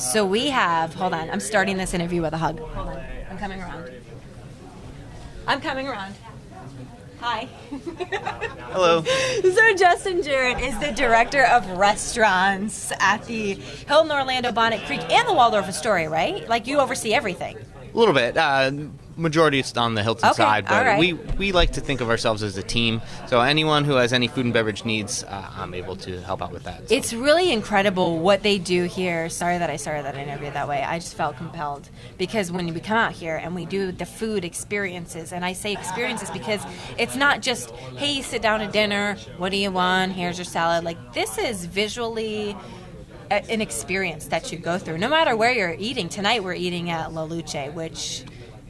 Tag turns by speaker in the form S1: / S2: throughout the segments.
S1: So we have. Hold on. I'm starting this interview with a hug. Hold on. I'm coming around. I'm coming around. Hi.
S2: Hello.
S1: So Justin Jaret is the director of restaurants at the Hilton Orlando Bonnet Creek and the Waldorf Astoria, right? Like you oversee everything.
S2: A little bit. Uh, majority is on the Hilton
S1: Okay,
S2: side, but
S1: right.
S2: we, we like to think of ourselves as a team. So anyone who has any food and beverage needs, uh, I'm able to help out with that. So-
S1: It's really incredible what they do here. Sorry that I started that interview that way. I just felt compelled because when we come out here and we do the food experiences, and I say experiences because it's not just, hey, sit down to dinner, what do you want? Here's your salad. Like, this is visually an experience that you go through, no matter where you're eating. Tonight we're eating at La Luce, which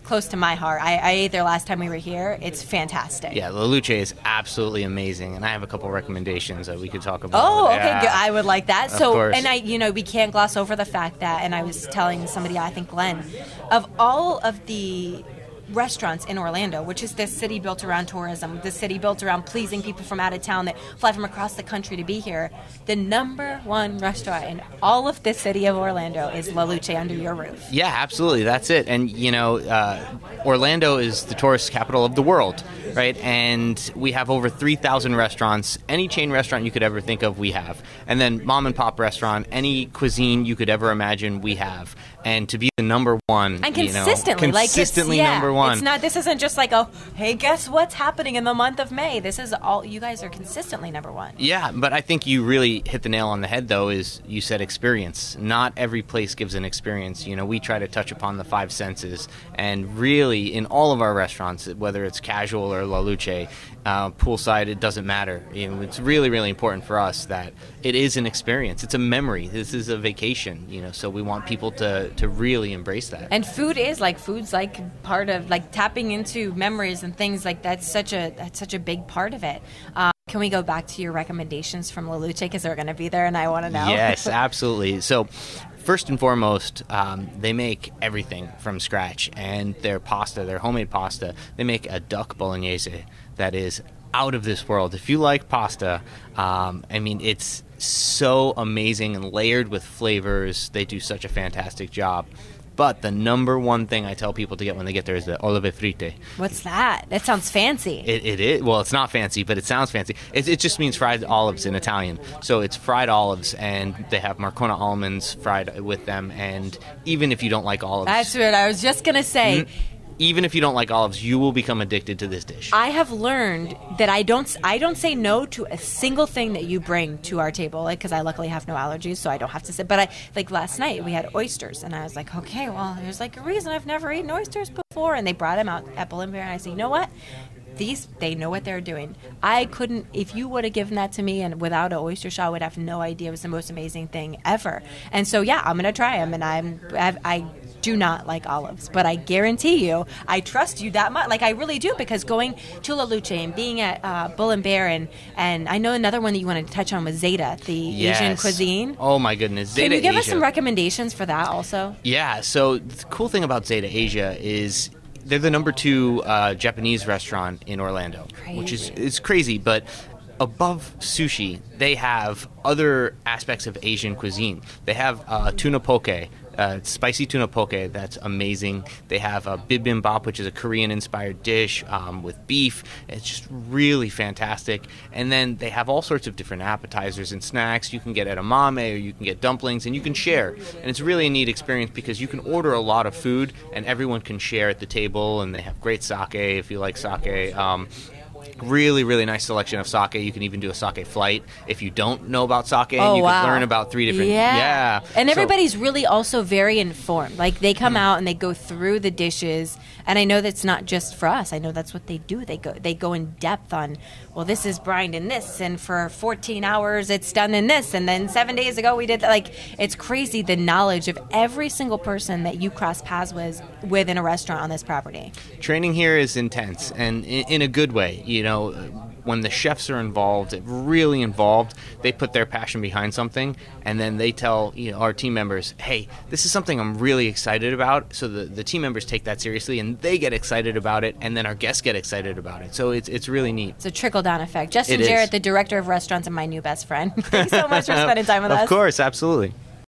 S1: close to my heart. I, I ate there last time we were here. It's fantastic.
S2: yeah, La Luce is absolutely amazing, and I have a couple recommendations that we could talk about.
S1: Oh, okay,
S2: Yeah.
S1: good. I would like that.
S2: Of
S1: so,
S2: course.
S1: and I, you know, we can't gloss over the fact that, and I was telling somebody, I think Glenn, of all of the restaurants in Orlando, which is this city built around tourism, the city built around pleasing people from out of town that fly from across the country to be here, the number one restaurant in all of the city of Orlando is La Luce under your roof.
S2: Yeah, absolutely. That's it. And you know, uh, Orlando is the tourist capital of the world, right? And we have over three thousand restaurants. Any chain restaurant you could ever think of, we have. And then mom and pop restaurant, any cuisine you could ever imagine, we have. And to be the number one,
S1: And
S2: you know,
S1: consistently, like
S2: consistently
S1: yeah,
S2: number one.
S1: It's not. This isn't just like a hey, guess what's happening in the month of May. This is all. You guys are consistently number one.
S2: Yeah, but I think you really hit the nail on the head, though, is you said experience. Not every place gives an experience. You know, we try to touch upon the five senses, and really, in all of our restaurants, whether it's casual or La Luce, uh, poolside, it doesn't matter. You know, it's really, really important for us that it is an experience. It's a memory. This is a vacation, you know, so we want people to, to really embrace that.
S1: And food is like food's like part of like tapping into memories and things like that's such a that's such a big part of it. Um, can we go back to your recommendations from La because they're going to be there and I want to know.
S2: Yes, absolutely. So, first and foremost, um, they make everything from scratch, and their pasta, their homemade pasta, they make a duck bolognese that is out of this world. If you like pasta, um, I mean, it's so amazing and layered with flavors. They do such a fantastic job. But the number one thing I tell people to get when they get there is the olive fritte.
S1: What's that? That sounds fancy.
S2: It, it is well. It's not fancy, but it sounds fancy. It, it just means fried olives in Italian. So it's fried olives, and they have Marcona almonds fried with them. And even if you don't like olives,
S1: that's what I was just going to say. Mm.
S2: Even if you don't like olives, you will become addicted to this dish.
S1: I have learned that I don't I don't say no to a single thing that you bring to our table, like because I luckily have no allergies, so I don't have to sit. But I like last night we had oysters, and I was like, okay, well, there's like a reason I've never eaten oysters before, and they brought them out at Bear, and I said, you know what? These they know what they're doing. I couldn't if you would have given that to me and without an oyster shell, I would have no idea it was the most amazing thing ever. And so yeah, I'm gonna try them, and I'm I've, I do not like olives, but I guarantee you, I trust you that much. Like I really do, because going to La Luce and being at uh, Bull and Bear, and and I know another one that you wanted to touch on was Zeta, the Asian cuisine.
S2: Oh my goodness!
S1: Can you give us some recommendations for that also?
S2: Yeah. So the cool thing about Zeta Asia is they're the number two uh, Japanese restaurant in Orlando, which is
S1: Crazy.
S2: it's crazy, but. Above sushi, they have other aspects of Asian cuisine. They have uh, tuna poke, uh, spicy tuna poke that's amazing. They have a bibimbap, which is a Korean-inspired dish um, with beef. It's just really fantastic. And then they have all sorts of different appetizers and snacks. You can get edamame or you can get dumplings, and you can share. And it's really a neat experience because you can order a lot of food, and everyone can share at the table. And they have great sake if you like sake. Um, Really, really nice selection of sake. You can even do a sake flight if you don't know about sake. and
S1: Oh,
S2: you
S1: wow.
S2: can learn about three different.
S1: Yeah.
S2: yeah.
S1: And
S2: So-
S1: everybody's really also very informed. Like they come mm-hmm. out and they go through the dishes, and I know that's not just for us. I know that's what they do. They go they go in depth on, well, this is brined in this, and for 14 hours it's done in this, and then seven days ago we did that. Like it's crazy the knowledge of every single person that you cross paths with within a restaurant on this property.
S2: training here is intense and in, in a good way you know when the chefs are involved really involved they put their passion behind something and then they tell you know, our team members hey this is something i'm really excited about so the, the team members take that seriously and they get excited about it and then our guests get excited about it so it's, it's really neat
S1: It's a trickle down effect. Justin. Jaret, the director of restaurants and my new best friend. Thanks so much for spending time with
S2: of
S1: us.
S2: Of course absolutely